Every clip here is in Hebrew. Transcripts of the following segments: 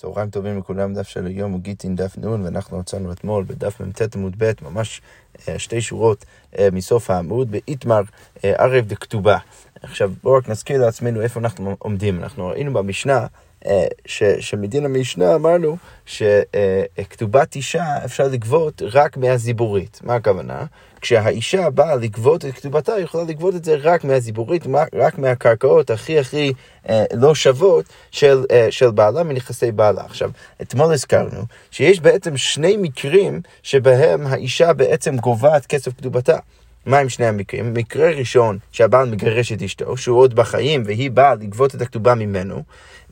צהריים טובים לכולם, דף של היום הוא גיטין דף נון, ואנחנו מצאנו אתמול בדף מ"ט עמוד ב', ממש אה, שתי שורות אה, מסוף העמוד, באיתמר אה, ערב דכתובה. עכשיו בואו רק נזכיר לעצמנו איפה אנחנו עומדים. אנחנו ראינו במשנה ש, שמדין המשנה אמרנו שכתובת אישה אפשר לגבות רק מהזיבורית. מה הכוונה? כשהאישה באה לגבות את כתובתה, היא יכולה לגבות את זה רק מהזיבורית, רק מהקרקעות הכי הכי אה, לא שוות של, אה, של בעלה מנכסי בעלה. עכשיו, אתמול הזכרנו שיש בעצם שני מקרים שבהם האישה בעצם גובה את כסף כתובתה. מה עם שני המקרים? מקרה ראשון, שהבעל מגרש את אשתו, שהוא עוד בחיים והיא באה לגבות את הכתובה ממנו.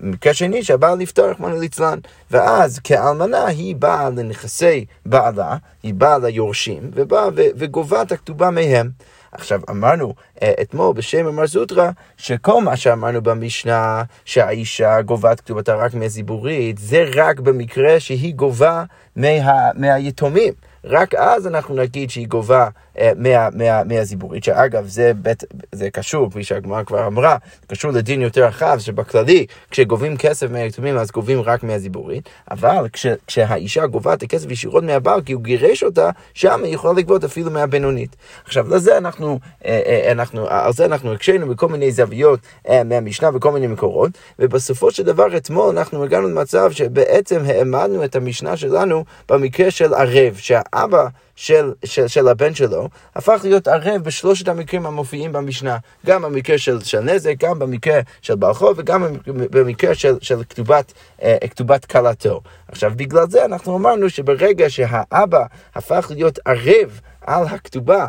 מקרה שני, שהבעל נפטר, רחמנא ליצלן. ואז כאלמנה היא באה לנכסי בעלה, היא באה ליורשים, ובאה וגובה את הכתובה מהם. עכשיו, אמרנו אה, אתמול בשם אמר זוטרא, שכל מה שאמרנו במשנה, שהאישה גובה את כתובתה רק מהזיבורית, זה רק במקרה שהיא גובה מה, מהיתומים. רק אז אנחנו נגיד שהיא גובה אה, מה, מה, מהזיבורית, שאגב, זה, בית, זה קשור, כפי שהגמרא כבר אמרה, קשור לדין יותר רחב, שבכללי, כשגובים כסף מהיתומים, אז גובים רק מהזיבורית, אבל כש, כשהאישה גובה את הכסף ישירות מהבעל, כי הוא גירש אותה, שם היא יכולה לגבות אפילו מהבינונית. עכשיו, לזה אנחנו, אה, אה, אנחנו, על זה אנחנו הקשינו בכל מיני זוויות מהמשנה וכל מיני מקורות, ובסופו של דבר, אתמול אנחנו הגענו למצב שבעצם העמדנו את המשנה שלנו במקרה של ערב, שהאבא... של, של, של הבן שלו, הפך להיות ערב בשלושת המקרים המופיעים במשנה. גם במקרה של, של נזק, גם במקרה של בעל חוב וגם במקרה של, של כתובת, אה, כתובת כלתו. עכשיו, בגלל זה אנחנו אמרנו שברגע שהאבא הפך להיות ערב על הכתובה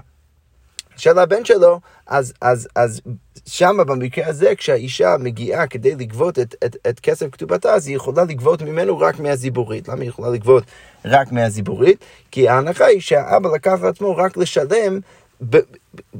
של הבן שלו, אז, אז, אז שמה במקרה הזה, כשהאישה מגיעה כדי לגבות את, את, את כסף כתובתה, אז היא יכולה לגבות ממנו רק מהזיבורית. למה היא יכולה לגבות רק מהזיבורית? כי ההנחה היא שהאבא לקח לעצמו רק לשלם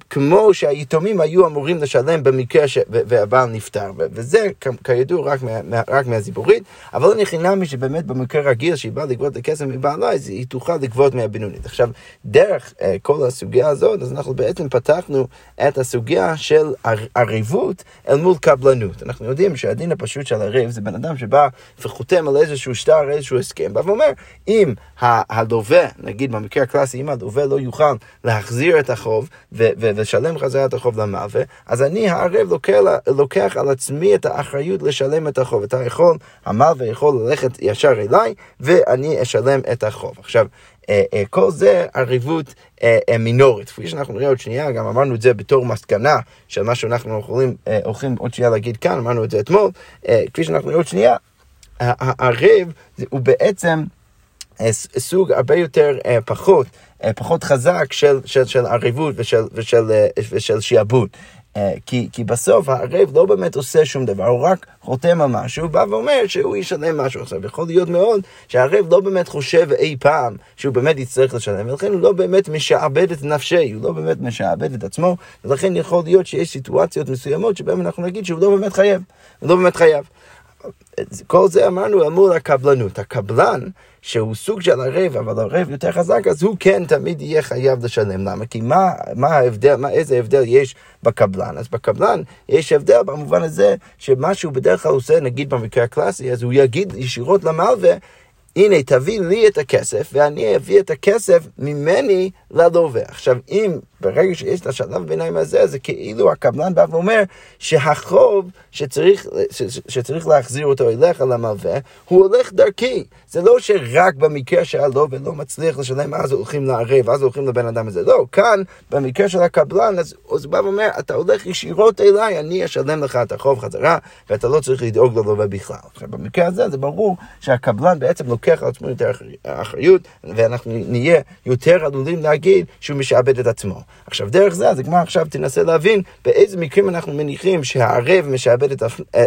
כמו שהיתומים היו אמורים לשלם במקרה ש... והבעל נפטר, וזה כידוע רק, מה... רק מהזיבורית, אבל אני חינמי שבאמת במקרה רגיל שהיא באה לגבות את הכסף מבעלה, אז היא תוכל לגבות מהבינונית. עכשיו, דרך uh, כל הסוגיה הזאת, אז אנחנו בעצם פתחנו את הסוגיה של ערבות אל מול קבלנות. אנחנו יודעים שהדין הפשוט של ערב זה בן אדם שבא וחותם על איזשהו שטר, איזשהו הסכם, בא ואומר, אם הלווה, נגיד במקרה הקלאסי, אם הלווה לא יוכל להחזיר את החוב, ו... ולשלם חזרה את החוב למלווה, אז אני הערב לוקח, לוקח על עצמי את האחריות לשלם את החוב. אתה יכול, המלווה יכול ללכת ישר אליי, ואני אשלם את החוב. עכשיו, אה, אה, כל זה ערבות אה, מינורית. כפי שאנחנו נראה עוד שנייה, גם אמרנו את זה בתור מסקנה של מה שאנחנו יכולים, הולכים עוד שנייה להגיד כאן, אמרנו את זה אתמול, כפי שאנחנו נראה עוד שנייה, הערב הוא בעצם סוג הרבה יותר פחות פחות חזק של, של, של ערבות ושל, ושל, אה, ושל שיעבוד. אה, כי, כי בסוף הערב לא באמת עושה שום דבר, הוא רק חותם על משהו, הוא בא ואומר שהוא ישלם משהו. עכשיו, יכול להיות מאוד שהערב לא באמת חושב אי פעם שהוא באמת יצטרך לשלם, ולכן הוא לא באמת משעבד את נפשי, הוא לא באמת משעבד את עצמו, ולכן יכול להיות שיש סיטואציות מסוימות שבהן אנחנו נגיד שהוא לא באמת חייב, הוא לא באמת חייב. כל זה אמרנו אל מול הקבלנות. הקבלן, שהוא סוג של ערב, אבל ערב יותר חזק, אז הוא כן תמיד יהיה חייב לשלם. למה? כי מה, מה ההבדל, מה, איזה הבדל יש בקבלן? אז בקבלן יש הבדל במובן הזה שמה שהוא בדרך כלל עושה, נגיד במקרה הקלאסי, אז הוא יגיד ישירות למלווה, הנה, תביא לי את הכסף, ואני אביא את הכסף ממני ללווה. עכשיו, אם ברגע שיש את השלב הביניים הזה, זה כאילו הקבלן בא ואומר שהחוב שצריך, שצריך להחזיר אותו אליך למלווה, הוא הולך דרכי. זה לא שרק במקרה שהלווה לא מצליח לשלם, אז הולכים לערב, אז הולכים לבן אדם הזה. לא, כאן, במקרה של הקבלן, אז הוא בא ואומר, אתה הולך ישירות אליי, אני אשלם לך את החוב חזרה, ואתה לא צריך לדאוג ללווה בכלל. עכשיו, במקרה הזה זה ברור שהקבלן בעצם לוקח על עצמו יותר אחריות, ואנחנו נהיה יותר עלולים להגיד שהוא משעבד את עצמו. עכשיו, דרך זה, אז הגמרא עכשיו תנסה להבין באיזה מקרים אנחנו מניחים שהערב משעבד את,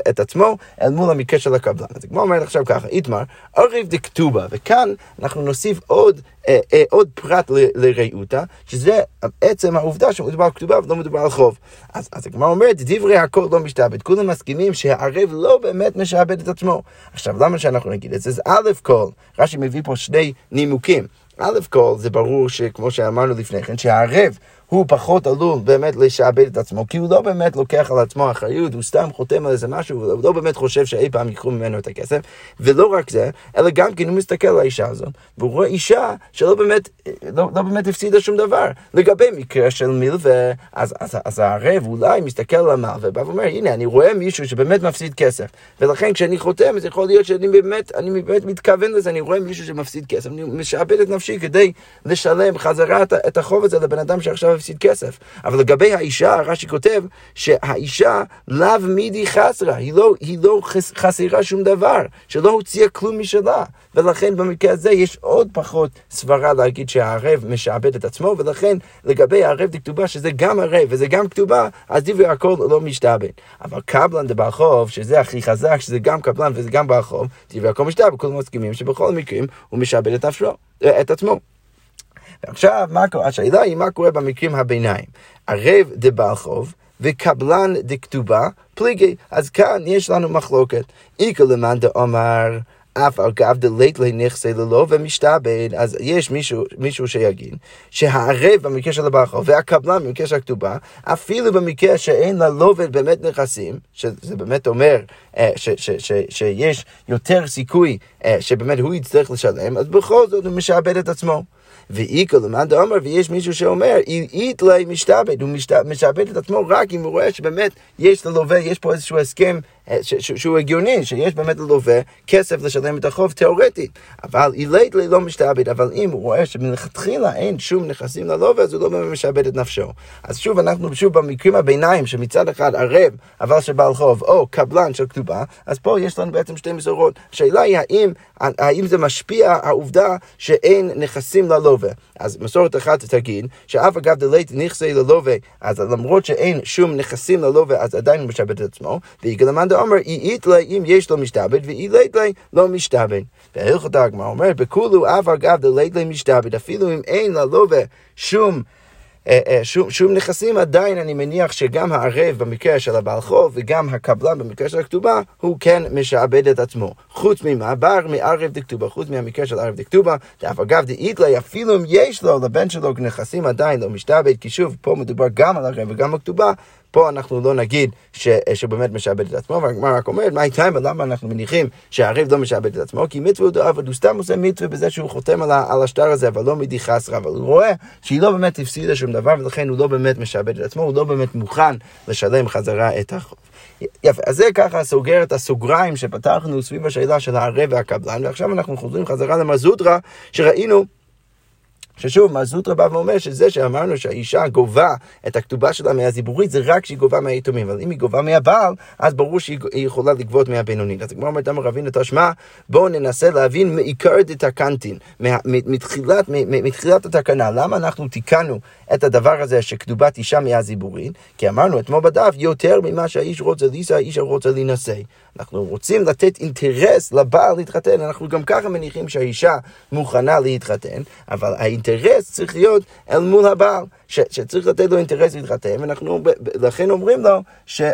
את עצמו אל מול המקרה של הקבלן. אז הגמרא אומרת עכשיו ככה, איתמר, ערב דכתובה, וכאן אנחנו נוסיף עוד אה, אה, עוד פרט לראותה, שזה עצם העובדה שמדובר על כתובה ולא מדובר על חוב. אז, אז הגמרא אומרת, דברי הכל לא משתעבד. כולם מסכימים שהערב לא באמת משעבד את עצמו. עכשיו, למה שאנחנו נגיד את זה? אז א' כל, רש"י מביא פה שני נימוקים. א' כל, זה ברור שכמו שאמרנו לפני כן, שהערב הוא פחות עלול באמת לשעבד את עצמו, כי הוא לא באמת לוקח על עצמו אחריות, הוא סתם חותם על איזה משהו, הוא לא באמת חושב שאי פעם ייקחו ממנו את הכסף, ולא רק זה, אלא גם כן הוא מסתכל על האישה הזאת, והוא רואה אישה שלא באמת, לא, לא באמת הפסידה שום דבר. לגבי מקרה של מלווה, אז, אז, אז הערב אולי מסתכל על המלווה, ובא ואומר, הנה, אני רואה מישהו שבאמת מפסיד כסף, ולכן כשאני חותם, אז יכול להיות שאני באמת, אני באמת מתכוון לזה, אני רואה מישהו שמפסיד כסף, אני משעבד את נפשי כדי לשלם חזרה את החוב הזה לבן אדם שעכשיו הפסיד כסף. אבל לגבי האישה, רש"י כותב שהאישה לאו מידי חסרה, היא לא, היא לא חסרה שום דבר, שלא הוציאה כלום משלה. ולכן במקרה הזה יש עוד פחות סברה להגיד שהערב משעבד את עצמו, ולכן לגבי הערב דכתובה, שזה גם ערב וזה גם כתובה, אז דברי הכל לא משתעבד. אבל קבלן דבעל חוב, שזה הכי חזק, שזה גם קבלן וזה גם בעל חוב, דברי הכל משתעבד, כולם מסכימים שבכל המקרים הוא משעבד את, אפשרו, את עצמו. ועכשיו, מה? השאלה היא מה קורה במקרים הביניים. ערב דבעל חוב וקבלן דכתובה פליגי. אז כאן יש לנו מחלוקת. איכא למאן דאמר אף על גב דלית לנכסי ללא ומשתעבד, אז יש מישהו, מישהו שיגיד שהערב במקרה של הבחור והקבלן במקרה של הכתובה, אפילו במקרה שאין ללובד באמת נכסים, שזה באמת אומר אה, ש, ש, ש, שיש יותר סיכוי אה, שבאמת הוא יצטרך לשלם, אז בכל זאת הוא משעבד את עצמו. ואיכא למאן דאמר, ויש מישהו שאומר, איתלי משתעבד, הוא משעבד את עצמו רק אם הוא רואה שבאמת יש ללווה, יש פה איזשהו הסכם אה, שהוא הגיוני, שיש באמת ללווה כסף לשלם את החוב תיאורטית. אבל אילייטלי לא משתעבד, אבל אם הוא רואה שמלכתחילה אין שום נכסים ללווה, אז הוא לא באמת משעבד את נפשו. אז שוב, אנחנו שוב במקרים הביניים, שמצד אחד ערב, אבל שבעל חוב, או קבלן של כתובה, אז פה יש לנו בעצם שתי מסורות. השאלה היא האם, האם זה משפיע העובדה שאין נכסים ללווה. אז מסורת אחת תגיד, שאף אגב דלית נכסי ללווה, אז למרות שאין שום נכסים ללווה, אז עדיין הוא משעבד את עצמו, ויגלמן דאמר, אית לה אם יש לו משתעבד, ואילית לה לא משתעבד. והלכות הגמרא אומרת, בכולו אף אגב דלית לה משתעבד, אפילו אם אין ללווה שום אה, אה, שום, שום נכסים, עדיין אני מניח שגם הערב במקרה של הבעל חוב וגם הקבלן במקרה של הכתובה, הוא כן משעבד את עצמו. חוץ ממה? בר מערב דכתובה, חוץ מהמקרה של ערב דכתובה, דאף אגב דאיתלי, אפילו אם יש לו, לבן שלו נכסים עדיין לא משתעבד, כי שוב, פה מדובר גם על ערב וגם בכתובה, פה אנחנו לא נגיד ש, שבאמת משעבד את עצמו, והגמרא רק אומרת, מה איתה, למה אנחנו מניחים שהערב לא משעבד את עצמו? כי מצווה הוא דאבד, הוא סתם עושה מצווה בזה שהוא חותם על, על השטר הזה, אבל לא מדי חסרה, אבל הוא רואה שהיא לא באמת הפסידה שום דבר, ולכן הוא לא באמת משעבד את עצמו, הוא לא באמת מוכן לשלם חזרה את החוב. יפה, אז זה ככה סוגר את הסוגריים שפתחנו סביב השאלה של הערב והקבלן, ועכשיו אנחנו חוזרים חזרה למזוטרה, שראינו ששוב, מה זוטרה בא ואומר שזה שאמרנו שהאישה גובה את הכתובה שלה מהזיבורית, זה רק שהיא גובה מהיתומים, אבל אם היא גובה מהבעל, אז ברור שהיא יכולה לגבות מהבינונית. אז כמו אומרת, אמר רבינו תשמע, בואו ננסה להבין מעיקר דתקנטין, מתחילת התקנה, למה אנחנו תיקנו את הדבר הזה שכתובת אישה מהזיבורית? כי אמרנו אתמול בדף, יותר ממה שהאיש רוצה לישא, האיש רוצה להינשא. אנחנו רוצים לתת אינטרס לבעל להתחתן, אנחנו גם ככה מניחים שהאישה מוכנה להתחתן, אבל האינטרס צריך להיות אל מול הבעל, ש, שצריך לתת לו אינטרס להתחתן, ואנחנו לכן אומרים לו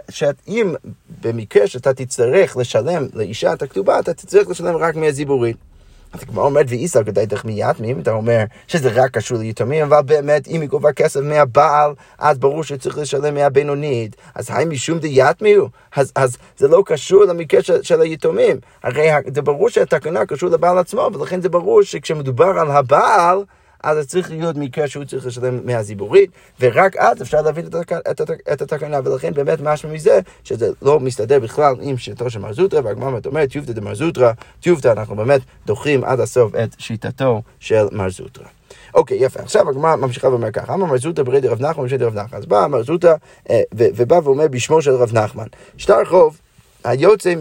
שאם במקרה שאתה תצטרך לשלם לאישה את הכתובה, אתה תצטרך לשלם רק מהזיבורית. אז הגמרא אומרת, ואיסר כדי תחמיית מי, אם אתה אומר שזה רק קשור ליתומים, אבל באמת, אם היא גובה כסף מהבעל, אז ברור שצריך לשלם מהבינונית. אז האם משום דיאטמי הוא? אז, אז זה לא קשור למקרה של, של היתומים. הרי זה ברור שהתקנה קשור לבעל עצמו, ולכן זה ברור שכשמדובר על הבעל, אז זה צריך להיות מקרה שהוא צריך לשלם מהזיבורית, ורק אז אפשר להבין את, התק... את, התק... את התקנה, ולכן באמת משהו מזה, שזה לא מסתדר בכלל עם שיטתו של מר זוטרא, והגמרא אומרת, טיובתא דמר זוטרא, טיובתא, אנחנו באמת דוחים עד הסוף את שיטתו של מר זוטרא. אוקיי, יפה. עכשיו הגמרא ממשיכה ואומר ככה, אמר מר זוטא ברי דרב נחמן ובשם דרב נחמן. אז בא מר זוטא אה, ובא ואומר בשמו של רב נחמן, שטר חוב היוצא,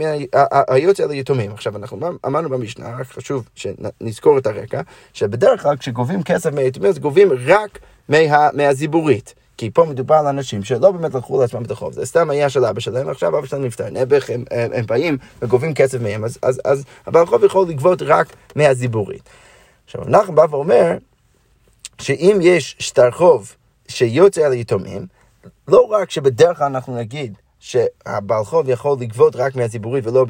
היוצא ליתומים. עכשיו, אנחנו אמרנו במשנה, רק חשוב שנזכור את הרקע, שבדרך כלל כשגובים כסף מהיתומים, אז גובים רק מה, מהזיבורית. כי פה מדובר על אנשים שלא באמת לקחו לעצמם את החוב, זה סתם היה של אבא שלהם, עכשיו אבא שלהם נפטר, נעבך, הם, הם, הם באים וגובים כסף מהם, אז, אז, אז הבעל חוב יכול לגבות רק מהזיבורית. עכשיו, אנחנו בא ואומר, שאם יש שטר חוב שיוצא על יתומים, לא רק שבדרך כלל אנחנו נגיד שהבעל חוב יכול לגבות רק מהציבורית ולא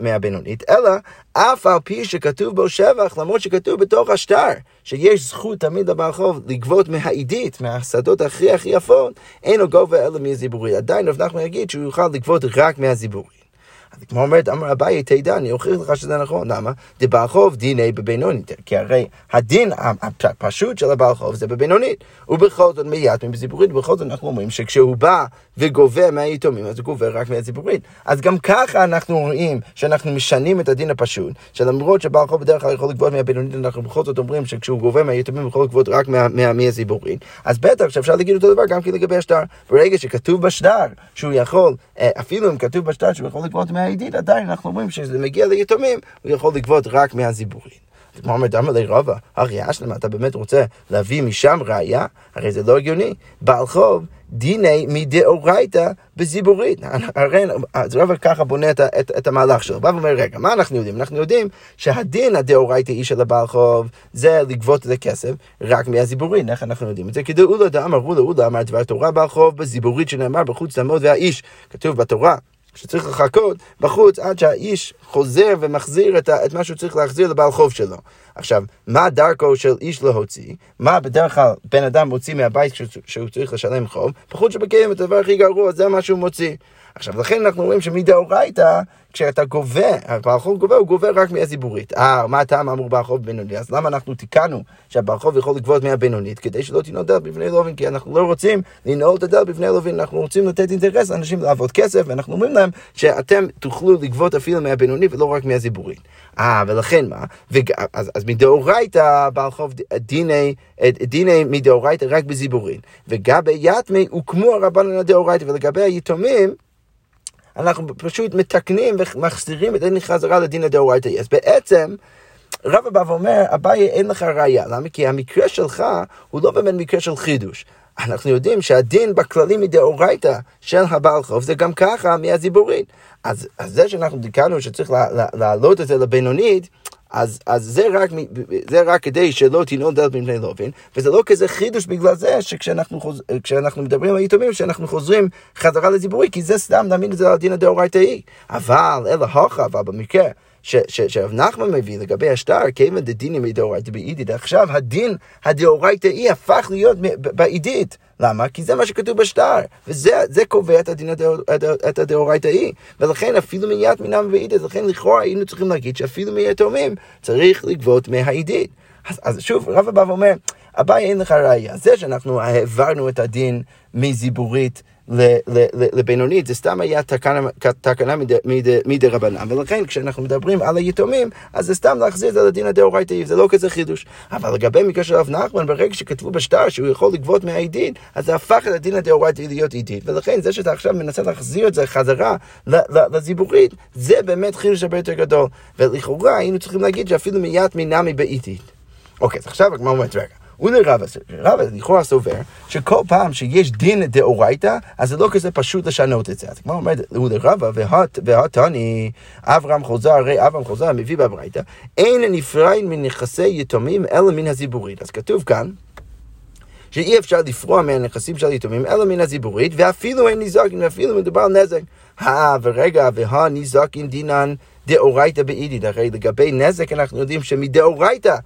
מהבינונית, אלא אף על פי שכתוב בו שבח, למרות שכתוב בתוך השטר, שיש זכות תמיד לבעל חוב לגבות מהעידית, מהשדות הכי הכי יפות, אין לו גובה אלא מהזיבורית. עדיין רב נחמן יגיד שהוא יוכל לגבות רק מהזיבורית. אז כמו אומרת, אמר אביי, תדע, אני אוכיח לך שזה נכון. למה? דבעל חוב דיני בבינונית. כי הרי הדין הפשוט של הבעל חוב זה בבינונית. ובכל זאת מיד מבזיבורית, ובכל זאת אנחנו אומרים שכשהוא בא וגובה מהיתומים, אז הוא גובה רק מהזיבורית. אז גם ככה אנחנו רואים שאנחנו משנים את הדין הפשוט, שלמרות שבעל חוב בדרך כלל יכול לגבות מהבינונית, אנחנו בכל זאת אומרים שכשהוא גובה מהיתומים הוא יכול לגבות רק מהזיבורית. אז בטח שאפשר להגיד אותו דבר גם כן לגבי השטר. ברגע שכתוב בשטר שהוא יכול, אה, אפילו אם כתוב בשטר שהוא יכול לגבות מהידיד, עדיין אנחנו אומרים שזה מגיע ליתומים, הוא יכול לגבות רק מהזיבורית. כמו אומר דמר לרבה, הרי אשלמה, אתה באמת רוצה להביא משם ראייה? הרי זה לא הגיוני. בעל חוב, דיני מדאורייתא בזיבורית. הרי אז רבא ככה בונה את, את, את המהלך שלו. בא ואומר, רגע, מה אנחנו יודעים? אנחנו יודעים שהדין הדאורייתאי של הבעל חוב זה לגבות את הכסף רק מהזיבורית. איך אנחנו יודעים את זה? כי דאולה דאמר רולה אולה אמר דבר תורה בעל חוב בזיבורית שנאמר בחוץ תעמוד והאיש. כתוב בתורה. שצריך לחכות בחוץ עד שהאיש חוזר ומחזיר את, ה, את מה שהוא צריך להחזיר לבעל חוב שלו. עכשיו, מה דרכו של איש להוציא? מה בדרך כלל בן אדם מוציא מהבית שהוא צריך לשלם חוב? בחוץ שבקיים את הדבר הכי גרוע, זה מה שהוא מוציא. עכשיו, לכן אנחנו רואים שמדאורייתא, כשאתה גובה, הבעל חוב גובה, הוא גובה רק מהזיבורית. אה, מה הטעם אמור בעל חוב בינוני? אז למה אנחנו תיקנו שהבעל חוב יכול לגבות מהבינונית? כדי שלא תנעול דלת בפני לובין, כי אנחנו לא רוצים לנעול את הדלת בפני לובין, אנחנו רוצים לתת אינטרס לאנשים לעבוד כסף, ואנחנו אומרים להם שאתם תוכלו לגבות אפילו מהבינוני ולא רק מהזיבורית. אה, ולכן מה? וג... אז, אז מדאורייתא בעל חוב דיני, דיני מדאורייתא רק בזיבורית. וגבי יתמי הוקמו הרבנן הדאורייתא, ולגבי היתומים, אנחנו פשוט מתקנים ומחזירים את הדין חזרה לדין הדאורייתא. אז בעצם... רבא בא ואומר, אביי אין לך ראייה, למה? כי המקרה שלך הוא לא באמת מקרה של חידוש. אנחנו יודעים שהדין בכללים מדאורייתא של הבעל חוב זה גם ככה מהזיבורית. אז, אז זה שאנחנו דיכאנו שצריך להעלות את זה לבינונית, אז, אז זה, רק, זה רק כדי שלא תנעול דלת מפני לובין, וזה לא כזה חידוש בגלל זה שכשאנחנו חוז, מדברים על יתומים, שאנחנו חוזרים חזרה לציבורי, כי זה סתם להאמין את זה על הדין הדאורייתאי. אבל, אלא הוכה, אבל במקרה שרב נחמן מביא לגבי השטר, כיוון דדינים מדאורייתא באידית, עכשיו הדין הדאורייתאי הפך להיות באידית. למה? כי זה מה שכתוב בשטר, וזה קובע את הדין הדאורייתאי. ולכן אפילו מיית מינם ואידית, לכן לכאורה היינו צריכים להגיד שאפילו מיתומים צריך לגבות מהעידית. אז, אז שוב, רבא בא ואומר, אביי אין לך ראייה. זה שאנחנו העברנו את הדין מזיבורית לבינונית, זה סתם היה תקנה, מדי רבנן, ולכן כשאנחנו מדברים על היתומים, אז זה סתם להחזיר את זה לדין הדאורייתאי, זה לא כזה חידוש. אבל לגבי מקרה של רב נחמן, ברגע שכתבו בשטר שהוא יכול לגבות מהעידית, אז זה הפך את הדין הדאורייתאי להיות עידית, ולכן זה שאתה עכשיו מנסה להחזיר את זה חזרה לזיבורית, זה באמת חידוש הרבה יותר גדול. ולכאורה היינו צריכים להגיד שאפילו מיד מינמי בעיתית. אוקיי, אז עכשיו הגמרא אומרת, רגע. ולרבא, רבא לכאורה סובר שכל פעם שיש דין דאורייתא, אז זה לא כזה פשוט לשנות את זה. אז כמו אומרת, ולרבא, והתני, אברהם חוזר, הרי אברהם חוזר, מביא בברייתא, אין נפרד מנכסי יתומים אלא מן הזיבורית. אז כתוב כאן, שאי אפשר לפרוע מהנכסים של היתומים אלא מן הזיבורית, ואפילו אין נזקין, ואפילו מדובר על נזק. הא, ורגע, והא נזקין דינן דאורייתא באידית. הרי לגבי נזק אנחנו יודעים שמדאורייתא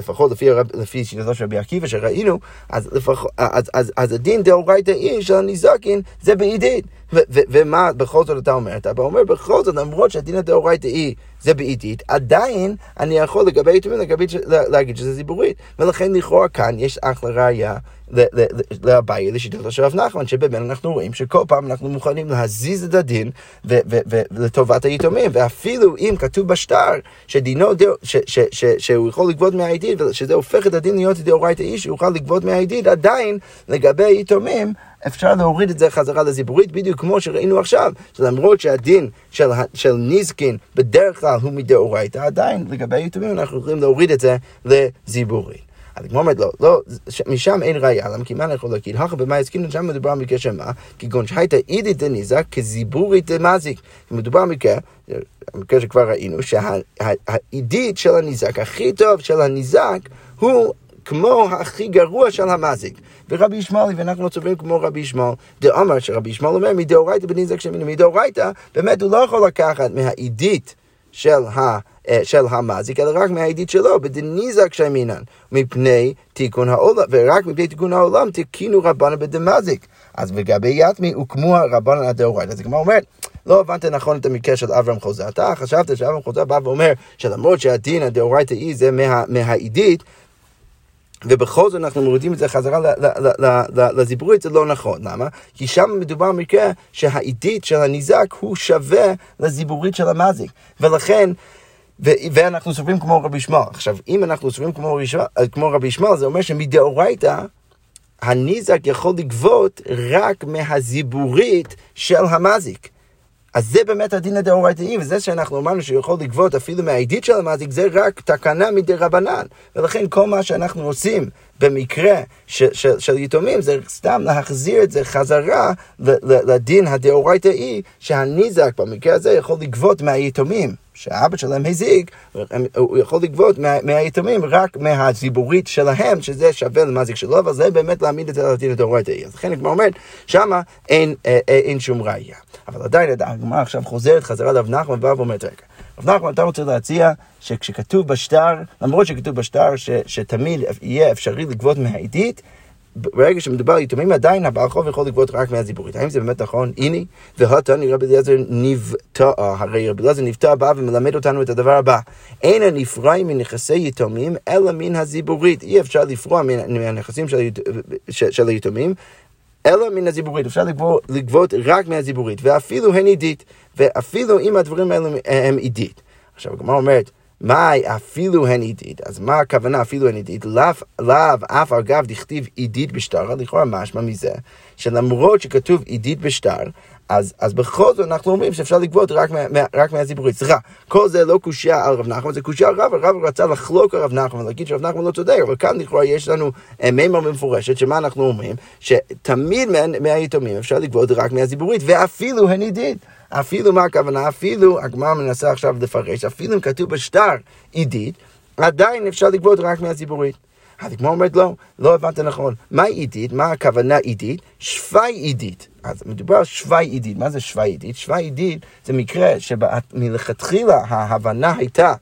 לפחות לפי, לפי שיטתו של רבי עקיבא שראינו, אז, לפח, אז, אז, אז הדין דאורייתא אי של הניזקין זה בעידית. ומה בכל זאת אתה אומר? אתה אומר בכל זאת, למרות שהדין הדאורייתא אי זה בעידית, עדיין אני יכול לגבי יתומים להגיד שזה זיבורית. ולכן לכאורה כאן יש אחלה ראייה לאביי לשיטתו של רב נחמן, שבאמת אנחנו רואים שכל פעם אנחנו מוכנים להזיז את הדין לטובת היתומים, ואפילו אם כתוב בשטר שדינו, שהוא יכול לגבות מהעידית, שזה הופך את הדין להיות דאורייתא איש, שהוא יוכל לגבות מהעידית, עדיין לגבי היתומים אפשר להוריד את זה חזרה לזיבורית, בדיוק כמו שראינו עכשיו, שלמרות שהדין של, של ניזקין בדרך כלל הוא מדאורייתא, עדיין לגבי היתומים אנחנו יכולים להוריד את זה לזיבורית. כמו אומרת, לא, לא, משם אין ראייה, למה כי מה אני יכול להגיד? הכא במאי עסקינן, שם מדובר במקרה של מה? כגון שהייתה אידית דניזק כזיבורית דמזיק. מדובר במקרה, המקרה שכבר ראינו, שהעידית של הניזק, הכי טוב של הניזק, הוא כמו הכי גרוע של המזיק. ורבי ישמעאלי, ואנחנו לא סוברים כמו רבי ישמעאל, דאמר שרבי ישמעאל אומר מדאורייתא בניזק שמיני, מדאורייתא, באמת הוא לא יכול לקחת מהעידית של ה... אה, של המזיק, אלא רק מהעדית שלו, בדניזק שמינן, מפני תיקון העולם, ורק מפני תיקון העולם תקינו רבנה בדמזיק. אז לגבי יתמי הוקמו הרבנן הדאורייתא. אז הגמרא אומרת, לא הבנת נכון את המקרה של אברהם חוזה. אתה חשבת שאברהם חוזה בא ואומר שלמרות שהדין הדאורייתא היא זה מה, מהעידית, ובכל זאת אנחנו מורידים את זה חזרה לזיבורית, זה לא נכון. למה? כי שם מדובר במקרה שהעידית של הניזק הוא שווה לזיבורית של המזיק. ולכן... ואנחנו סוברים כמו רבי ישמעאל. עכשיו, אם אנחנו סוברים כמו, כמו רבי ישמעאל, זה אומר שמדאורייתא הניזק יכול לגבות רק מהזיבורית של המזיק. אז זה באמת הדין הדאורייתאי, וזה שאנחנו אמרנו שהוא יכול לגבות אפילו מהעדית של המזיק, זה רק תקנה מדי רבנן. ולכן כל מה שאנחנו עושים במקרה ש, ש, של יתומים, זה סתם להחזיר את זה חזרה לדין הדאורייתאי, שהניזק במקרה הזה יכול לגבות מהיתומים. שהאבא שלהם הזיק, הוא יכול לגבות מה, מהיתומים רק מהזיבורית שלהם, שזה שווה למזיק שלו, אבל זה באמת להעמיד את זה על הדין הדאורייתאי. אז לכן הגמרא אומרת, שמה אין, אה, אה, אין שום ראייה. אבל עדיין הגמרא עכשיו חוזרת חזרה לרב נחמן ובאה ואומרת, רגע, רב נחמן, אתה רוצה להציע שכשכתוב בשטר, למרות שכתוב בשטר ש, שתמיד יהיה אפשרי לגבות מהעדית, ברגע שמדובר על יתומים עדיין הבעל חוב יכול לגבות רק מהזיבורית. האם זה באמת נכון? הנה, והתני רבי אליעזר נבטא, הרי רבי אליעזר נבטא בא ומלמד אותנו את הדבר הבא. אין הנפרעים מנכסי יתומים, אלא מן הזיבורית. אי אפשר לפרוע מהנכסים של, של היתומים, אלא מן הזיבורית, אפשר לגבות, לגבות רק מהזיבורית, ואפילו הן עידית, ואפילו אם הדברים האלה הם עידית. עכשיו, הגמרא אומרת, מאי אפילו הן עידית, אז מה הכוונה אפילו הן עידית? לאו אף אגב דכתיב עידית בשטר, לכאורה משמע מזה, שלמרות שכתוב עידית בשטר, אז, אז בכל זאת אנחנו אומרים שאפשר לגבות רק, מה, רק מהזיבורית. סליחה, כל זה לא קושייה על רב נחמן, זה קושייה על רב, הרב רצה לחלוק על רב נחמן, להגיד שרב נחמן לא צודק, אבל כאן לכאורה יש לנו אה, מימר מפורשת, שמה אנחנו אומרים? שתמיד מה, מהיתומים אפשר לגבות רק מהזיבורית, ואפילו הן עידית. אפילו מה הכוונה? אפילו, הגמרא מנסה עכשיו לפרש, אפילו אם כתוב בשטר עידית, עדיין אפשר לגבות רק מהציבורית. אז הגמרא אומרת לא, לא הבנת נכון. מה עידית? מה הכוונה עידית? שווי עידית. אז מדובר על שווי עידית. מה זה שווי עידית? שווי עידית זה מקרה שמלכתחילה ההבנה הייתה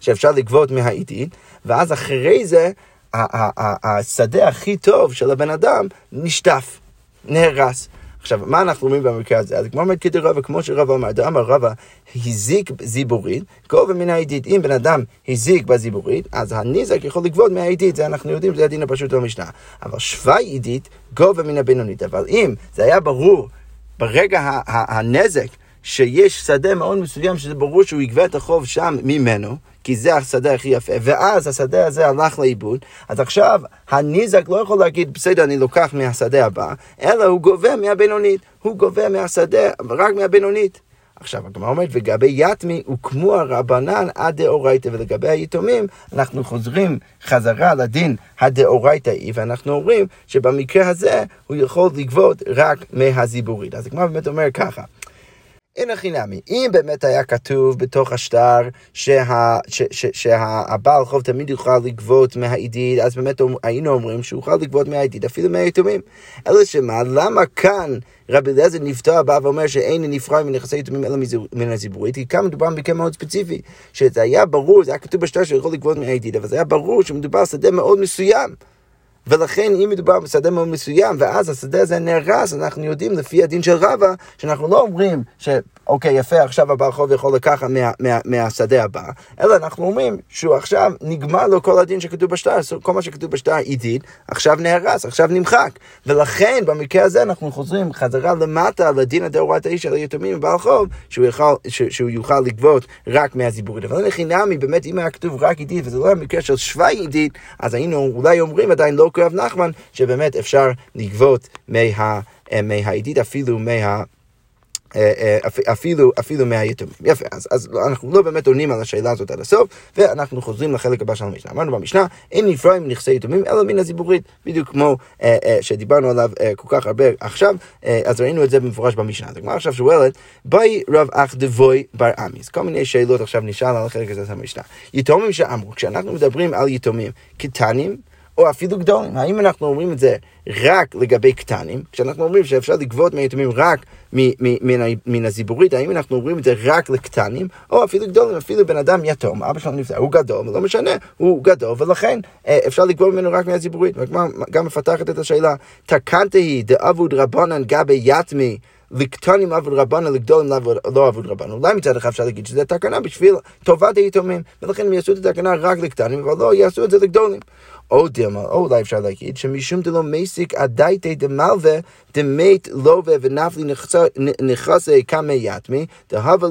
שאפשר לגבות מהעידית, ואז אחרי זה השדה הכי טוב של הבן אדם נשטף, נהרס. עכשיו, מה אנחנו אומרים במקרה הזה? אז כמו אומרת רבא, כמו שרבא אמר, דאמר רבא הזיק זיבורית, גובה מן העדית. אם בן אדם הזיק בזיבורית, אז הניזק יכול לגבות מהעדית, זה אנחנו יודעים, זה הדין הפשוט במשנה. אבל שווי עדית, גובה מן הבינונית. אבל אם זה היה ברור ברגע הנזק, שיש שדה מאוד מסוים שזה ברור שהוא יגבה את החוב שם ממנו, כי זה השדה הכי יפה, ואז השדה הזה הלך לאיבוד, אז עכשיו הניזק לא יכול להגיד, בסדר, אני לוקח מהשדה הבא, אלא הוא גובה מהבינונית, הוא גובה מהשדה, רק מהבינונית. עכשיו, הגמרא אומרת, וגבי יתמי הוקמו הרבנן עד דאורייתא, ולגבי היתומים, אנחנו חוזרים חזרה לדין הדאורייתאי, ואנחנו אומרים שבמקרה הזה הוא יכול לגבות רק מהזיבורית. אז הגמרא באמת אומר ככה. אין הכי נמי. אם באמת היה כתוב בתוך השטר שהבעל חוב תמיד יוכל לגבות מהעידית, אז באמת היינו אומרים שהוא יוכל לגבות מהעידית אפילו מהיתומים. אלא שמה, למה כאן רבי אליעזר נפתח בא ואומר שאין נפרע מנכסי יתומים אלא מן הזיבורית, כי כאן מדובר במקרה מאוד ספציפי, שזה היה ברור, זה היה כתוב בשטר שהוא יכול לגבות מהעידית, אבל זה היה ברור שמדובר על שדה מאוד מסוים. ולכן אם מדובר בשדה מאוד מסוים, ואז השדה הזה נהרס, אנחנו יודעים לפי הדין של רבא, שאנחנו לא אומרים ש... אוקיי, יפה, עכשיו הבעל חוב יכול לקחת מה, מה, מהשדה הבא, אלא אנחנו אומרים שהוא עכשיו נגמר לו כל הדין שכתוב בשטר, כל מה שכתוב בשטר עידית, עכשיו נהרס, עכשיו נמחק. ולכן במקרה הזה אנחנו חוזרים חזרה למטה לדין הדאורייתאי של היתומים בבעל חוב, שהוא יוכל, ש, שהוא יוכל לגבות רק מהזיבורית. אבל לחינמי, באמת, אם היה כתוב רק עידית, וזה לא היה מקרה של שווי עידית, אז היינו אולי אומרים עדיין לא כרב נחמן, שבאמת אפשר לגבות מה, מהעידית אפילו מה... אה, אה, אפילו, אפילו מהיתומים. יפה, אז, אז אנחנו לא באמת עונים על השאלה הזאת עד הסוף, ואנחנו חוזרים לחלק הבא של המשנה. אמרנו במשנה, אין נפרעים מנכסי יתומים אלא מן הזיבורית, בדיוק כמו אה, אה, שדיברנו עליו אה, כל כך הרבה עכשיו, אה, אז ראינו את זה במפורש במשנה. אז הגמרא עכשיו שואלת, באי רב אח דבוי בר עמי. אז כל מיני שאלות עכשיו נשאל על החלק הזה של המשנה. יתומים שאמרו, כשאנחנו מדברים על יתומים קטנים, או אפילו גדולים. האם אנחנו אומרים את זה רק לגבי קטנים, כשאנחנו אומרים שאפשר לגבות מהיתומים רק מן הזיבורית, האם אנחנו אומרים את זה רק לקטנים, או אפילו גדולים, אפילו בן אדם יתום, אבא שלנו נפטר, הוא גדול, לא משנה, הוא גדול, ולכן אה, אפשר לגבות ממנו רק מהזיבורית. גם מפתחת את השאלה, תקנתהי דאבוד רבנן גבי יתמי לקטנים עבוד רבנה, לגדולים לא עבוד רבנה. אולי מצד אחד אפשר להגיד שזו תקנה בשביל טובת היתומים, ולכן הם יעשו את התקנה רק לקטנים, אבל לא יעשו את זה לגדולים. או דילמה, או אולי אפשר להגיד שמשום דלא מסיק עדייתא דמלווה דמת לווה ונפלי נכסי קמי יתמי דהבה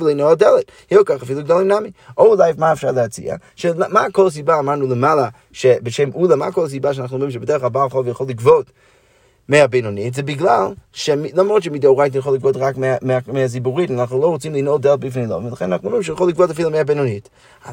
לנועל דלת. יהיו כך אפילו גדולים נמי. או אולי מה אפשר להציע? שמה כל סיבה אמרנו למעלה שבשם אולה, מה כל הסיבה שאנחנו אומרים שבדרך כלל בעל חוב יכול לגבות מהבינונית, זה בגלל שלמרות שמדאורייתא יכול לגבות רק מהזיבורית, אנחנו לא רוצים לנעול דלת בפני לא, ולכן אנחנו אומרים שיכול לגבות אפילו מהבינונית.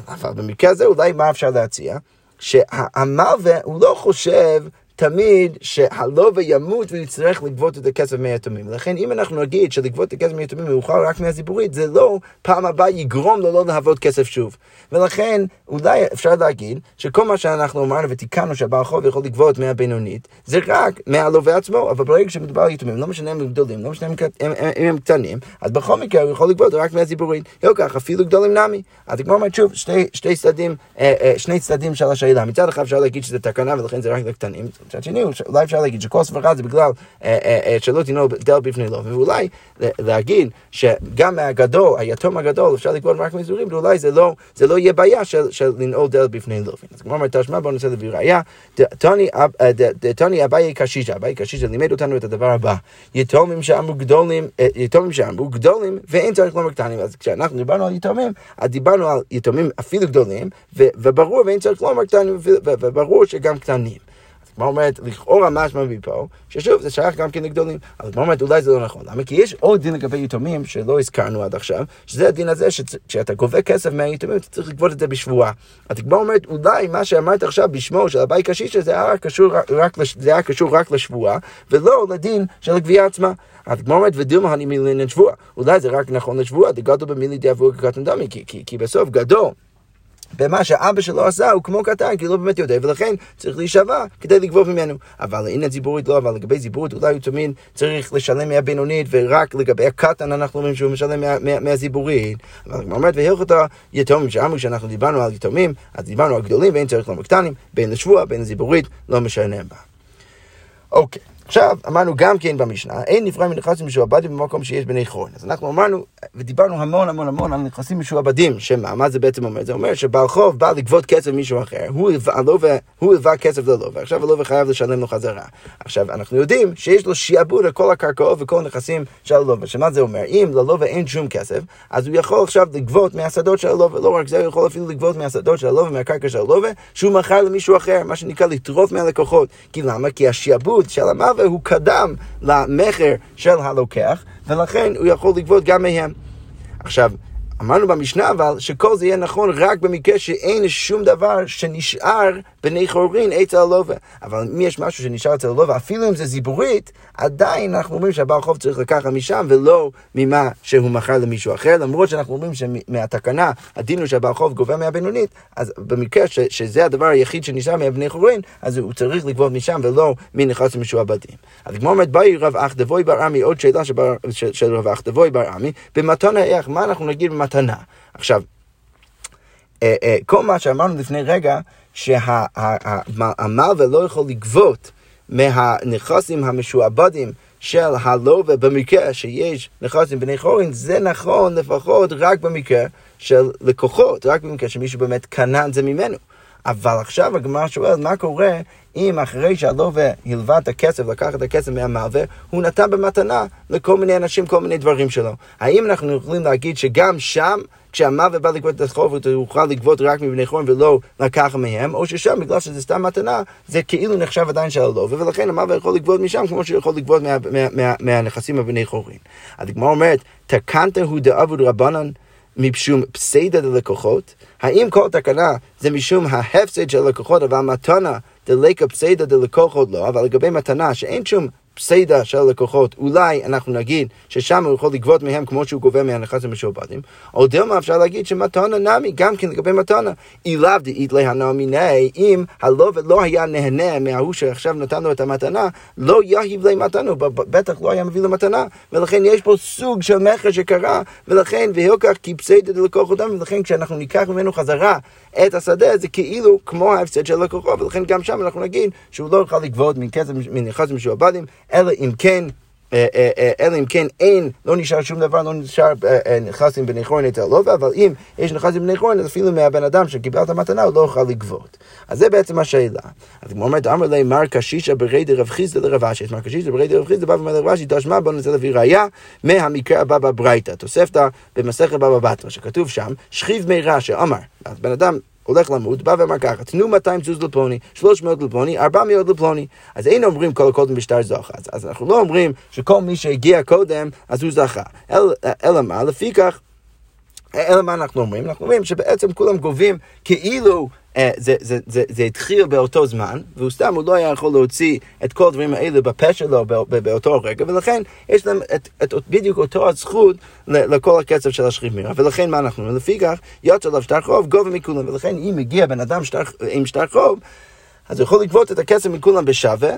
אבל במקרה הזה אולי מה אפשר להציע? שהמלווה הוא לא חושב תמיד שהלווה ימות ויצטרך לגבות את הכסף מהיתומים. לכן אם אנחנו נגיד שלגבות את הכסף מהיתומים יוכל רק מהזיבורית, זה לא פעם הבאה יגרום לו לא להוות כסף שוב. ולכן אולי אפשר להגיד שכל מה שאנחנו אמרנו ותיקנו שהבעל חוב יכול לגבות מהבינונית, זה רק מהלווה עצמו, אבל ברגע שמדובר על יתומים, לא משנה אם הם גדולים, לא משנה אם הם קטנים, אז בכל מקרה הוא יכול לגבות רק מהזיבורית. לא כך, אפילו גדולים נמי. אז כמו אומרת שוב, שתי, שתי אה, אה, שני צדדים של השאלה. מצד אחד אפשר להגיד שזה תקנה ולכן זה רק לקטנים. מצד שני, אולי אפשר להגיד שכל סברה זה בגלל אה, אה, אה, שלא תנעול דל בפני לא, ואולי להגיד שגם מהגדול, היתום הגדול, אפשר לקבוע רק מזורים, ואולי זה לא, זה לא יהיה בעיה של, של לנעול דל בפני לא. אז כמו אומרת תשמע, בואו ננסה להביא ראייה. תוני אביי קשישה, אביי קשישה לימד אותנו את הדבר הבא, יתומים שאמרו גדולים, יתומים שאמרו גדולים, ואין צריך לומר קטנים. אז כשאנחנו דיברנו על יתומים, אז דיברנו על יתומים אפילו גדולים, וברור ואין צריך לומר קטנים, וברור שגם קטנים. הגמרא אומרת, לכאורה משמע מפה, ששוב, זה שייך גם כן לגדולים. אבל הגמרא אומרת, אולי זה לא נכון. למה? כי יש עוד דין לגבי יתומים שלא הזכרנו עד עכשיו, שזה הדין הזה שכשאתה גובה כסף מהיתומים, אתה צריך לגבות את זה בשבועה. אז הגמרא אומרת, אולי מה שאמרת עכשיו בשמו של הבית קשיש, זה היה קשור רק, זה היה רק לשבועה, ולא לדין של הגבייה עצמה. אז הגמרא אומרת, ודילמה אני מילין שבועה. אולי זה רק נכון לשבועה, דגדול במילי דיאבו כקטן דמי, כי בסוף גדול. במה שאבא שלו עשה הוא כמו קטן, כי הוא לא באמת יודע, ולכן צריך להישבע כדי לגבות ממנו. אבל הנה ציבורית לא, אבל לגבי ציבורית אולי הוא תמיד צריך לשלם מהבינונית, ורק לגבי הקטן אנחנו אומרים שהוא משלם מה, מה, מהזיבורית. אבל הגמרא אומרת, והלכות היתומים, שאמרו שאנחנו דיברנו על יתומים, אז דיברנו על גדולים, ואין צריך לומר קטנים, בין לשבוע, בין לזיבורית, לא משנה בה. אוקיי. עכשיו, אמרנו גם כן במשנה, אין נפרד מנכסים משועבדים במקום שיש בני חורן. אז אנחנו אמרנו, ודיברנו המון המון המון על נכסים משועבדים, שמה, מה זה בעצם אומר? זה אומר שבעל חוב בא לגבות כסף ממישהו אחר, הוא הלווה כסף ללווה, עכשיו הלווה חייב לשלם לו חזרה. עכשיו, אנחנו יודעים שיש לו שיעבוד על כל הקרקעות וכל הנכסים של הלווה, שמה זה אומר? אם ללווה אין שום כסף, אז הוא יכול עכשיו לגבות מהשדות של הלווה, לא רק זה, הוא יכול אפילו לגבות מהשדות של הלווה, מהקרקע של הלווה, שהוא מכר למישהו אחר, מה שנקרא המלווה הוא קדם למכר של הלוקח, ולכן הוא יכול לגבות גם מהם. עכשיו, אמרנו במשנה אבל שכל זה יהיה נכון רק במקרה שאין שום דבר שנשאר בני חורין אצל הלווה. אבל אם יש משהו שנשאר אצל הלווה, אפילו אם זה זיבורית, עדיין אנחנו אומרים שהבעל חוב צריך לקחת משם ולא ממה שהוא מכר למישהו אחר, למרות שאנחנו אומרים שמהתקנה הדין הוא שהבעל חוב גובה מהבינונית, אז במקרה ש, שזה הדבר היחיד שנשאר מהבני חורין, אז הוא צריך לגבות משם ולא מנכסים משועבדים. אז כמו אומרת, באי רב אח דבוי בר עמי, עוד שאלה שבר, של, של רב אח דבוי בר עמי, במתנה איך, מה אנחנו נגיד במתנה? עכשיו, אה, אה, כל מה שאמרנו לפני רגע, שהמלווה לא יכול לגבות מהנכסים המשועבדים של הלווה במקרה שיש נכסים בני חורין, זה נכון לפחות רק במקרה של לקוחות, רק במקרה שמישהו באמת קנה את זה ממנו. אבל עכשיו הגמרא שואלת, מה קורה אם אחרי שהלווה הלווה את הכסף, לקח את הכסף מהמלווה, הוא נתן במתנה לכל מיני אנשים כל מיני דברים שלו. האם אנחנו יכולים להגיד שגם שם... כשהמלווה בא לגבות את החוב, הוא יוכל לגבות רק מבני חורין ולא לקח מהם, או ששם, בגלל שזה סתם מתנה, זה כאילו נחשב עדיין של הלווה, ולכן המלווה יכול לגבות משם כמו שהוא יכול לגבות מה, מה, מה, מהנכסים הבני חורין. אז הגמרא אומרת, תקנת הוא דאבוד רבנן משום פסיידא דלקוחות? האם כל תקנה זה משום ההפסד של הלקוחות, אבל מתנה דלקה פסיידא דלקוחות לא, אבל לגבי מתנה שאין שום פסיידה של הלקוחות, אולי אנחנו נגיד ששם הוא יכול לגבות מהם כמו שהוא גובה מהנכסים המשועבדים, או דילמה אפשר להגיד שמתנה נמי, גם כן לגבי מתנה. אילאו דאית להנא מיני, אם הלווה לא היה נהנה מההוא שעכשיו נתן לו את המתנה, לא יהיב לי מתנו, בטח לא היה מביא לו מתנה, ולכן יש פה סוג של מכר שקרה, ולכן והילקח כי פסיידה דלקוחותם, ולכן כשאנחנו ניקח ממנו חזרה את השדה, זה כאילו כמו ההפסד של הלקוחות, ולכן גם שם אנחנו נגיד שהוא לא יוכל לגבות מנכסים משועבדים. אלא אם כן אלא אם כן אין, לא נשאר שום דבר, לא נשאר נכסים בני חורן אצל הלווה, אבל אם יש נכסים בני חורן, אז אפילו מהבן אדם שקיבל את המתנה, הוא לא יוכל לגבות. אז זה בעצם השאלה. אז כמו אומרת, אמר לי, מר קשישא ברי דרב חיסדא לרב אשי, מר קשישא ברי דרב חיסדא בא ואומר לרב אשי, תשמע בוא ננסה להביא ראייה מהמקרה הבא בברייתא, תוספתא במסכת בבא בתרא, שכתוב שם, שכיב מי רע שאמר, אז בן אדם הולך למות, בא ואמר ככה, תנו 200 סוס לפלוני, 300 לפלוני, 400 לפלוני. אז אין אומרים כל הקודם בשטר זוכה. אז, אז אנחנו לא אומרים שכל מי שהגיע קודם, אז הוא זכה. אלא אל, מה? לפיכך... אלא מה אנחנו אומרים? אנחנו אומרים שבעצם כולם גובים כאילו זה, זה, זה, זה התחיל באותו זמן, והוא סתם, הוא לא היה יכול להוציא את כל הדברים האלה בפה שלו באותו רגע, ולכן יש להם את, את, את בדיוק אותו הזכות לכל הכסף של השכיב מירה, ולכן מה אנחנו אומרים? לפיכך, יוצא עליו שטר חוב, גובה מכולם, ולכן אם מגיע בן אדם שטר, עם שטר חוב, אז הוא יכול לגבות את הכסף מכולם בשווה,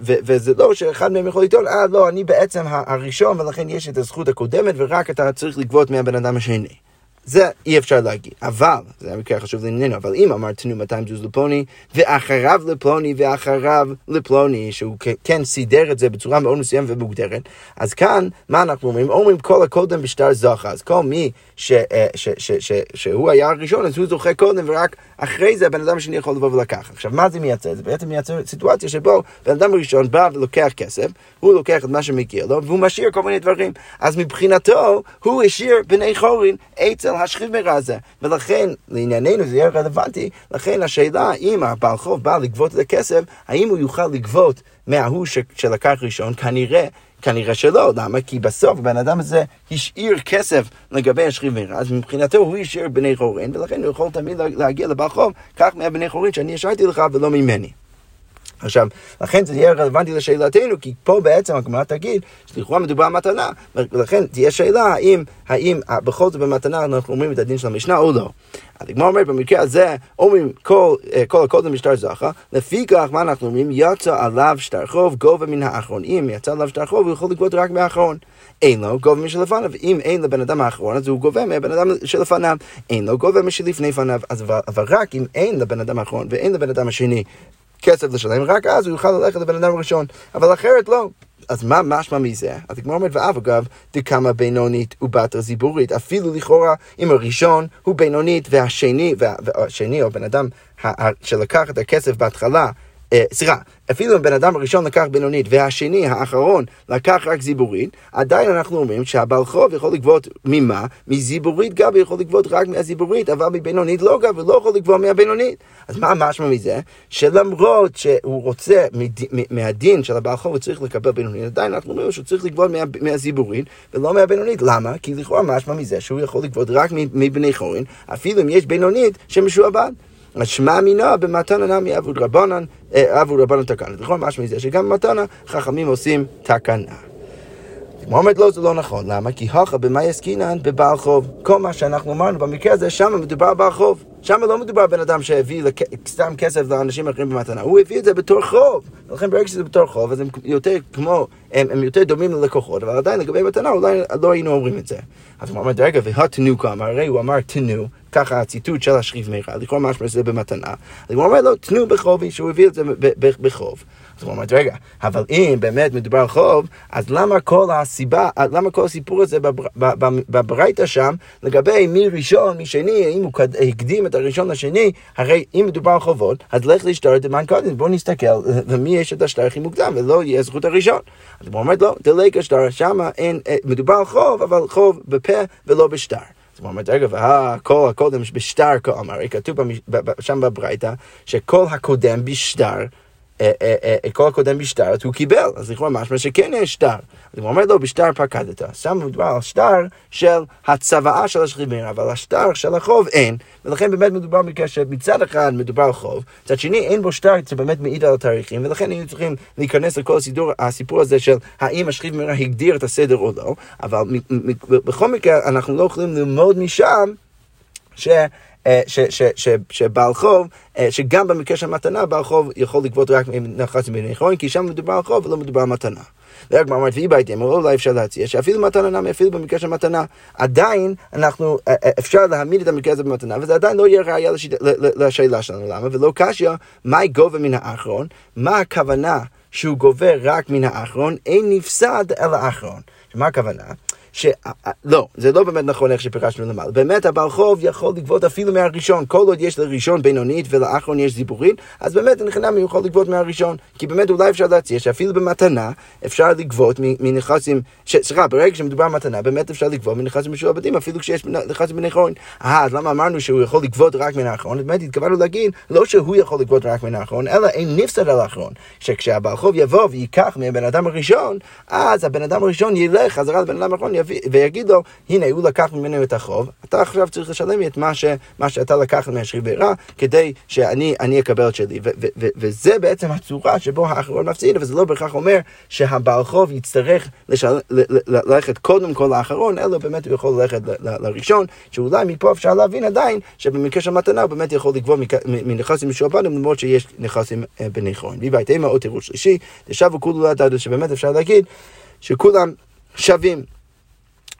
וזה לא שאחד מהם יכול לטעון, אה, לא, אני בעצם הראשון, ולכן יש את הזכות הקודמת, ורק אתה צריך לגבות מהבן אדם השני. זה אי אפשר להגיד. אבל, זה המקרה החשוב לענייננו, אבל אם אמר תנו 200 זוז לפלוני, ואחריו לפלוני, ואחריו לפלוני, שהוא כן סידר את זה בצורה מאוד מסוימת ומוגדרת, אז כאן, מה אנחנו אומרים? אומרים כל הקודם בשטר זוכה. אז כל מי ש, אה, ש, ש, ש, ש, שהוא היה הראשון, אז הוא זוכה קודם, ורק אחרי זה הבן אדם השני יכול לבוא ולקח. עכשיו, מה זה מייצר? זה בעצם מייצר סיטואציה שבו בן אדם ראשון בא ולוקח כסף, הוא לוקח את מה שמגיע לו, והוא משאיר כל מיני דברים. אז מבחינתו, הוא השאיר בני חורין אצל השכיב מרע הזה. ולכן, לענייננו זה יהיה רלוונטי, לכן השאלה, אם הבעל חוב בא לגבות את הכסף, האם הוא יוכל לגבות מההוא שלקח ראשון? כנראה כנראה שלא, למה? כי בסוף הבן אדם הזה השאיר כסף לגבי השכיב מרע, אז מבחינתו הוא השאיר בני חורין, ולכן הוא יכול תמיד להגיע לבעל חוב, קח מהבני חורין שאני השארתי לך ולא ממני. עכשיו, לכן זה יהיה רלוונטי לשאלתנו, כי פה בעצם הגמרא תגיד שלכאורה מדובר במתנה, ולכן תהיה שאלה האם, האם בכל זאת במתנה אנחנו אומרים את הדין של המשנה או לא. אז הגמרא אומרת במקרה הזה, אומרים כל, אה, כל הקודם משטר לפי כך מה אנחנו אומרים? יצא עליו שטר חוב גובה מן האחרון. אם יצא עליו שטר חוב הוא יכול לגבות רק מהאחרון. אין לו, גובה משלפניו. אם אין לבן אדם האחרון, אז הוא גובה מהבן אדם שלפניו. אין לו, גובה משלפני פניו. אז אבל רק אם אין לבן אדם האחרון ואין לבן אדם השני כסף לשלם, רק אז הוא יוכל ללכת לבן אדם הראשון. אבל אחרת לא. אז מה משמע מזה? אז הגמרא אומרת, ואף אגב, דקמה בינונית ובת זיבורית. אפילו לכאורה, אם הראשון הוא בינונית והשני, והשני, או בן אדם שלקח את הכסף בהתחלה, סליחה, אפילו אם בן אדם הראשון לקח בינונית והשני, האחרון, לקח רק זיבורית, עדיין אנחנו אומרים שהבעל חוב יכול לגבות ממה? מזיבורית גבי יכול לגבות רק מהזיבורית, אבל מבינונית לא גבי, לא יכול לגבות מהבינונית. אז מה משמע מזה? שלמרות שהוא רוצה מהדין של הבעל חוב, הוא צריך לקבל בינונית, עדיין אנחנו אומרים שהוא צריך לגבות מה, מהזיבורית ולא מהבינונית. למה? כי לכאורה משמע מזה שהוא יכול לגבות רק מבני חורין, אפילו אם יש בינונית שמשועבד. אז שמע מינה במתנה נמי אבוד רבנן, אה, אבוד רבנן תקנה. נכון, משמע מזה שגם במתנה חכמים עושים תקנה. אומרת לא, זה לא נכון. למה? כי הכה במאי עסקינן בבעל חוב. כל מה שאנחנו אמרנו במקרה הזה, שם מדובר על בעל חוב. שם לא מדובר בן אדם שהביא לק... סתם כסף לאנשים אחרים במתנה, הוא הביא את זה בתור חוב. ולכן ברגע שזה בתור חוב, אז הם יותר כמו, הם, הם יותר דומים ללקוחות, אבל עדיין לגבי מתנה אולי לא היינו אומרים את זה. אז הוא אומר, רגע, והתנו כמה, הרי הוא אמר תנו, ככה הציטוט של השכיב מיכה, לכאורה משמע שזה במתנה. אז הוא אומר לו, תנו בחובי, שהוא הביא את זה בחוב. אז הוא אומר, רגע, אבל אם באמת מדובר על חוב, אז למה כל הסיבה, למה כל הסיפור הזה בברייתא שם, לגבי מי ראשון, מי שני, אם הוא הקדים את הראשון לשני, הרי אם מדובר על חובות, אז לך להשתר המן קודם, בוא נסתכל למי יש את השטר הכי מוקדם, ולא יהיה זכות הראשון. אז הוא אומר, לא, דלק השטר, שם אין, אה, מדובר על חוב, אבל חוב בפה ולא בשטר. אז הוא אומר, רגע, והכל הקודם בשטר, הרי כתוב שם בברייתא, שכל הקודם בשטר אה, אה, אה, כל הקודם בשטר, הוא קיבל, אז לכאורה משמע שכן יש שטר. אז הוא אומר לו, בשטר פקדת. שם מדובר על שטר של הצוואה של השכיבים, אבל השטר של החוב אין, ולכן באמת מדובר במקרה שמצד אחד מדובר על חוב, מצד שני אין בו שטר שבאמת מעיד על התאריכים, ולכן היינו צריכים להיכנס לכל הסידור, הסיפור הזה של האם השכיב מרע הגדיר את הסדר או לא, אבל בכל מקרה אנחנו לא יכולים ללמוד משם ש... אה, שבעל חוב, אה, שגם במקרה של מתנה, בעל חוב יכול לגבות רק מנחס מבני חורין, כי שם מדובר על חוב ולא מדובר על מתנה. והגמרא אומרת, ואי בייתם, או אולי אפשר להציע, שאפילו מתנה נמי, אפילו במקרה של מתנה, עדיין אנחנו, אה, אפשר להעמיד את המקרה הזה במתנה, וזה עדיין לא יהיה ראייה לשאלה שלנו, למה? ולא קשיא, מהי גובה מן האחרון? מה הכוונה שהוא גובה רק מן האחרון? אין נפסד אל האחרון. מה הכוונה? ש... לא, זה לא באמת נכון איך שפירשנו למעלה. באמת הבעל חוב יכול לגבות אפילו מהראשון. כל עוד יש לראשון בינונית ולאחרון יש זיבורית, אז באמת הוא יכול לגבות מהראשון. כי באמת אולי אפשר להציע שאפילו במתנה אפשר לגבות מנכסים, סליחה, ברגע שמדובר במתנה, באמת אפשר לגבות מנכסים משועבדים, אפילו כשיש נכסים בני חורין. אה, אז למה אמרנו שהוא יכול לגבות רק מן האחרון? באמת התכוונו להגיד, לא שהוא יכול לגבות רק מן האחרון, אלא אין נפסד על האחרון. שכשהבעל חוב יבוא וייקח מהבן אדם הראשון, אז הבן אדם הראשון ילך חזרה לבן אדם האחרון, ויגיד לו, הנה, הוא לקח ממנו את החוב, אתה עכשיו צריך לשלם לי את מה, ש, מה שאתה לקח מהשריברה, כדי שאני אקבל את שלי. ו, ו, ו, וזה בעצם הצורה שבו האחרון מפסיד, וזה לא בהכרח אומר שהבעל חוב יצטרך לשל, ללכת קודם כל לאחרון, אלא באמת הוא יכול ללכת לראשון, שאולי מפה אפשר להבין עדיין שבמקרה של מתנה הוא באמת יכול לגבור מנכסים משועבדים, למרות שיש נכסים אה, בני חורן. ויבית אימה עוד תירוץ שלישי, תשבו כולו לדעת שבאמת אפשר להגיד שכולם שווים.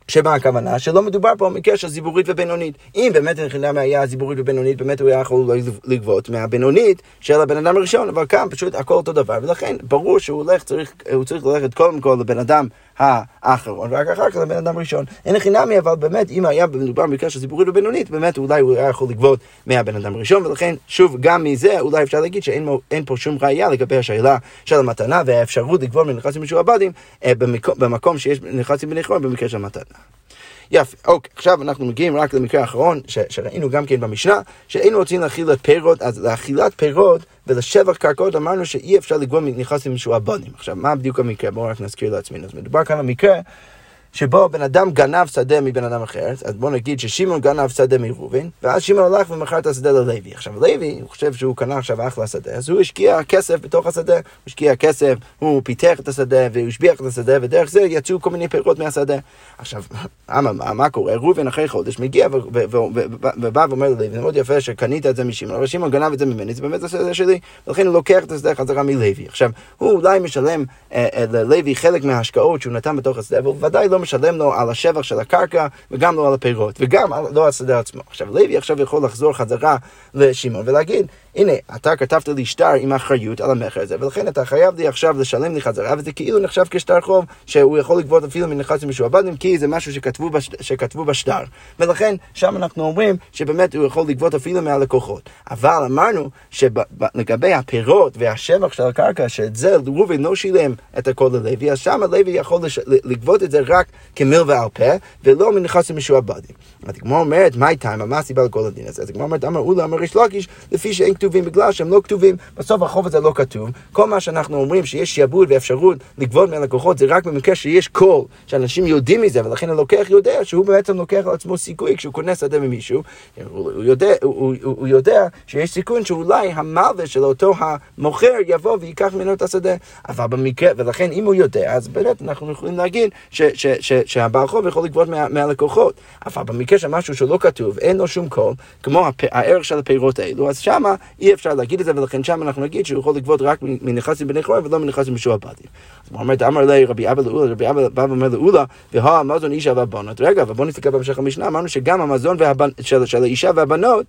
שמה הכוונה? שלא מדובר פה במקרה של זיבורית ובינונית. אם באמת לחינם היה זיבורית ובינונית, באמת הוא היה יכול לגבות מהבינונית של הבן אדם הראשון, אבל כאן פשוט הכל אותו דבר, ולכן ברור שהוא הולך, צריך, הוא צריך ללכת קודם כל לבן אדם האחרון, ורק אחר כך לבן אדם ראשון. אין חינמי, אבל באמת, אם היה מדובר במקרה של ציבורית ובינונית, באמת אולי הוא היה יכול לגבות מהבן אדם הראשון, ולכן, שוב, גם מזה אולי אפשר להגיד שאין פה שום ראייה לגבי השאלה של המתנה והאפשרות לגבות מנכסים משועבדים אה, במקום שיש נכסים בנכון במקרה של מתנה. יפה, אוקיי, עכשיו אנחנו מגיעים רק למקרה האחרון ש, שראינו גם כן במשנה, שהיינו רוצים להכיל את פירות, אז לאכילת פירות ולשבח קרקעות אמרנו שאי אפשר לגרום נכנסים משועבדים. עכשיו, מה בדיוק המקרה? בואו רק נזכיר לעצמנו. אז מדובר כאן על מקרה שבו בן אדם גנב שדה מבן אדם אחר, אז בוא נגיד ששמעון גנב שדה מראובן, ואז שמעון הלך ומכר את השדה ללוי. עכשיו לוי, הוא חושב שהוא קנה עכשיו אחלה שדה, אז הוא השקיע כסף בתוך השדה, הוא השקיע כסף, הוא פיתח את השדה, והוא השביח את השדה, ודרך זה יצאו כל מיני פירות מהשדה. עכשיו, מה, מה, מה קורה? ראובן אחרי חודש מגיע ובא ואומר ללוי, זה מאוד יפה שקנית את זה משמעון, אבל שמעון גנב את זה ממני, זה באמת השדה שלי, ולכן הוא לוקח את השדה חזרה מלוי. עכשיו, הוא אולי משלם אה, אה, ללוי חלק מההשקעות שהוא נתן בתוך השדה, והוא ודאי לא משלם לו על השבח של הקרקע, וגם לא על הפירות, וגם לא על השדה עצמו. עכשיו, לוי עכשיו יכול לחזור חזרה לשמעון ולהגיד, הנה, אתה כתבת לי שטר עם אחריות על המכר הזה, ולכן אתה חייב לי עכשיו לשלם לי חזרה, וזה כאילו נחשב כשטר חוב, שהוא יכול לגבות אפילו מנכסים משועבדים, כי זה משהו שכתבו, בש... שכתבו בשטר. ולכן, שם אנחנו אומרים שבאמת הוא יכול לגבות אפילו מהלקוחות. אבל אמרנו שלגבי הפירות והשבח של הקרקע, שאת זה ראובן לא שילם את הכל ללוי, אז שם הלוי יכול לש... לגבות את זה רק כמיל ועל פה, ולא מנכסים משועבדים. אז הגמרא אומרת, מה איתם? מה הסיבה לכל הדין הזה? אז הגמרא אומרת, אמר אולה, אמר ריש לקיש, לפי שאין כתובים בגלל שהם לא כתובים. בסוף החוב הזה לא כתוב. כל מה שאנחנו אומרים שיש שעבוד ואפשרות לגבות מהלקוחות זה רק במקרה שיש קול, שאנשים יודעים מזה, ולכן הלוקח יודע שהוא בעצם לוקח על עצמו סיכוי כשהוא קונה שדה ממישהו, הוא, יודע, הוא, הוא יודע שיש סיכון שאולי המלווה של אותו המוכר יבוא וייקח ממנו את השדה. אבל במקרה, ולכן אם הוא יודע, אז באמת אנחנו יכולים להגיד שהבעל חוב יכול לגבות מה, מהלקוחות. אבל במקרה של משהו שלא כתוב, אין לו שום קול, כמו הפ, הערך של הפירות האלו, אז שמה אי אפשר להגיד את זה, ולכן שם אנחנו נגיד שהוא יכול לגבות רק מנכסים בני חורף ולא מנכסים משועבדים. אז הוא אומר, אמר לי רבי אבא לאולה, רבי אבא בא ואומר לאולה, והא המזון אישה והבנות. רגע, אבל בוא נסתכל בהמשך המשנה, אמרנו שגם המזון של האישה והבנות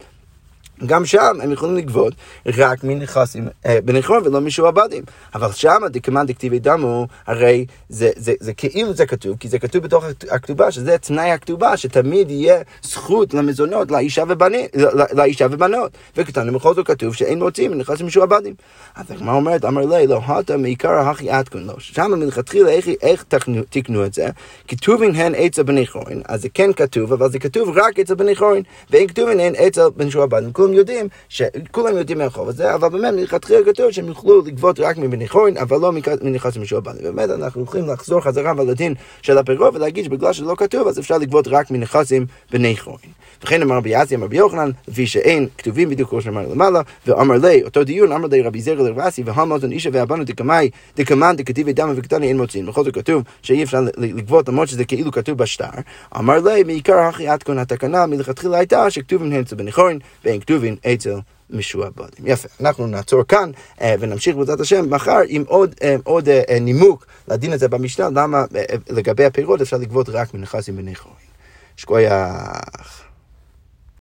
גם שם הם יכולים לגבות רק מנכסים אה, בנכון ולא משועבדים. אבל שם דקמאן דכתיבי דמו, הרי זה, זה, זה כאילו זה כתוב, כי זה כתוב בתוך הכתובה, שזה תנאי הכתובה, שתמיד יהיה זכות למזונות לאישה, ובני, לאישה ובנות. וכתבנו בכל זאת כתוב שאין מוצאים מנכסים משועבדים. אז הגמרא אומרת, אמר לי, לא הטה מעיקר הכי עדכון לו. שם מלכתחילה איך, איך תקנו את זה? כתובין הן עצה בני חורין, אז זה כן כתוב, אבל זה כתוב רק עצה בני חורין, ואין כתובין הן עצה בן שועבדים. כולם יודעים, שכולם יודעים מהחוב הזה, אבל באמת מלכתחילה כתוב שהם יוכלו לגבות רק מבני אבל לא מנכסים משועבדים. באמת אנחנו יכולים לחזור חזרה לדין של הפירות ולהגיד שבגלל שזה לא כתוב, אז אפשר לגבות רק מנכסים בני חורין. וכן אמר רבי יעשי, אמר רבי יוחנן, לפי שאין כתובים בדיוק כמו שאמר למעלה, ואמר לי, אותו דיון, אמר לי רבי זרע לרבסי, והמוזן אישה והבנו דקמאי, דקמן דכתיבי דם וקטני אין מוצאים. בכל זאת כתוב שאי אפשר לגבות למרות שזה כאילו כתוב בשטר. אמר לי, מעיקר הכי עד כאן התקנה מלכתחילה הייתה שכתובים הן אצל בני חורין ואין כתובים אצל משועבדים. יפה, אנחנו נעצור כאן אה, ונמשיך בעזרת השם מחר עם עוד, אה, עוד אה, נימוק לדין הזה במשנה, למה לגבי הפירות אפשר לגבות רק מנכסים בני חורין. שכוייח.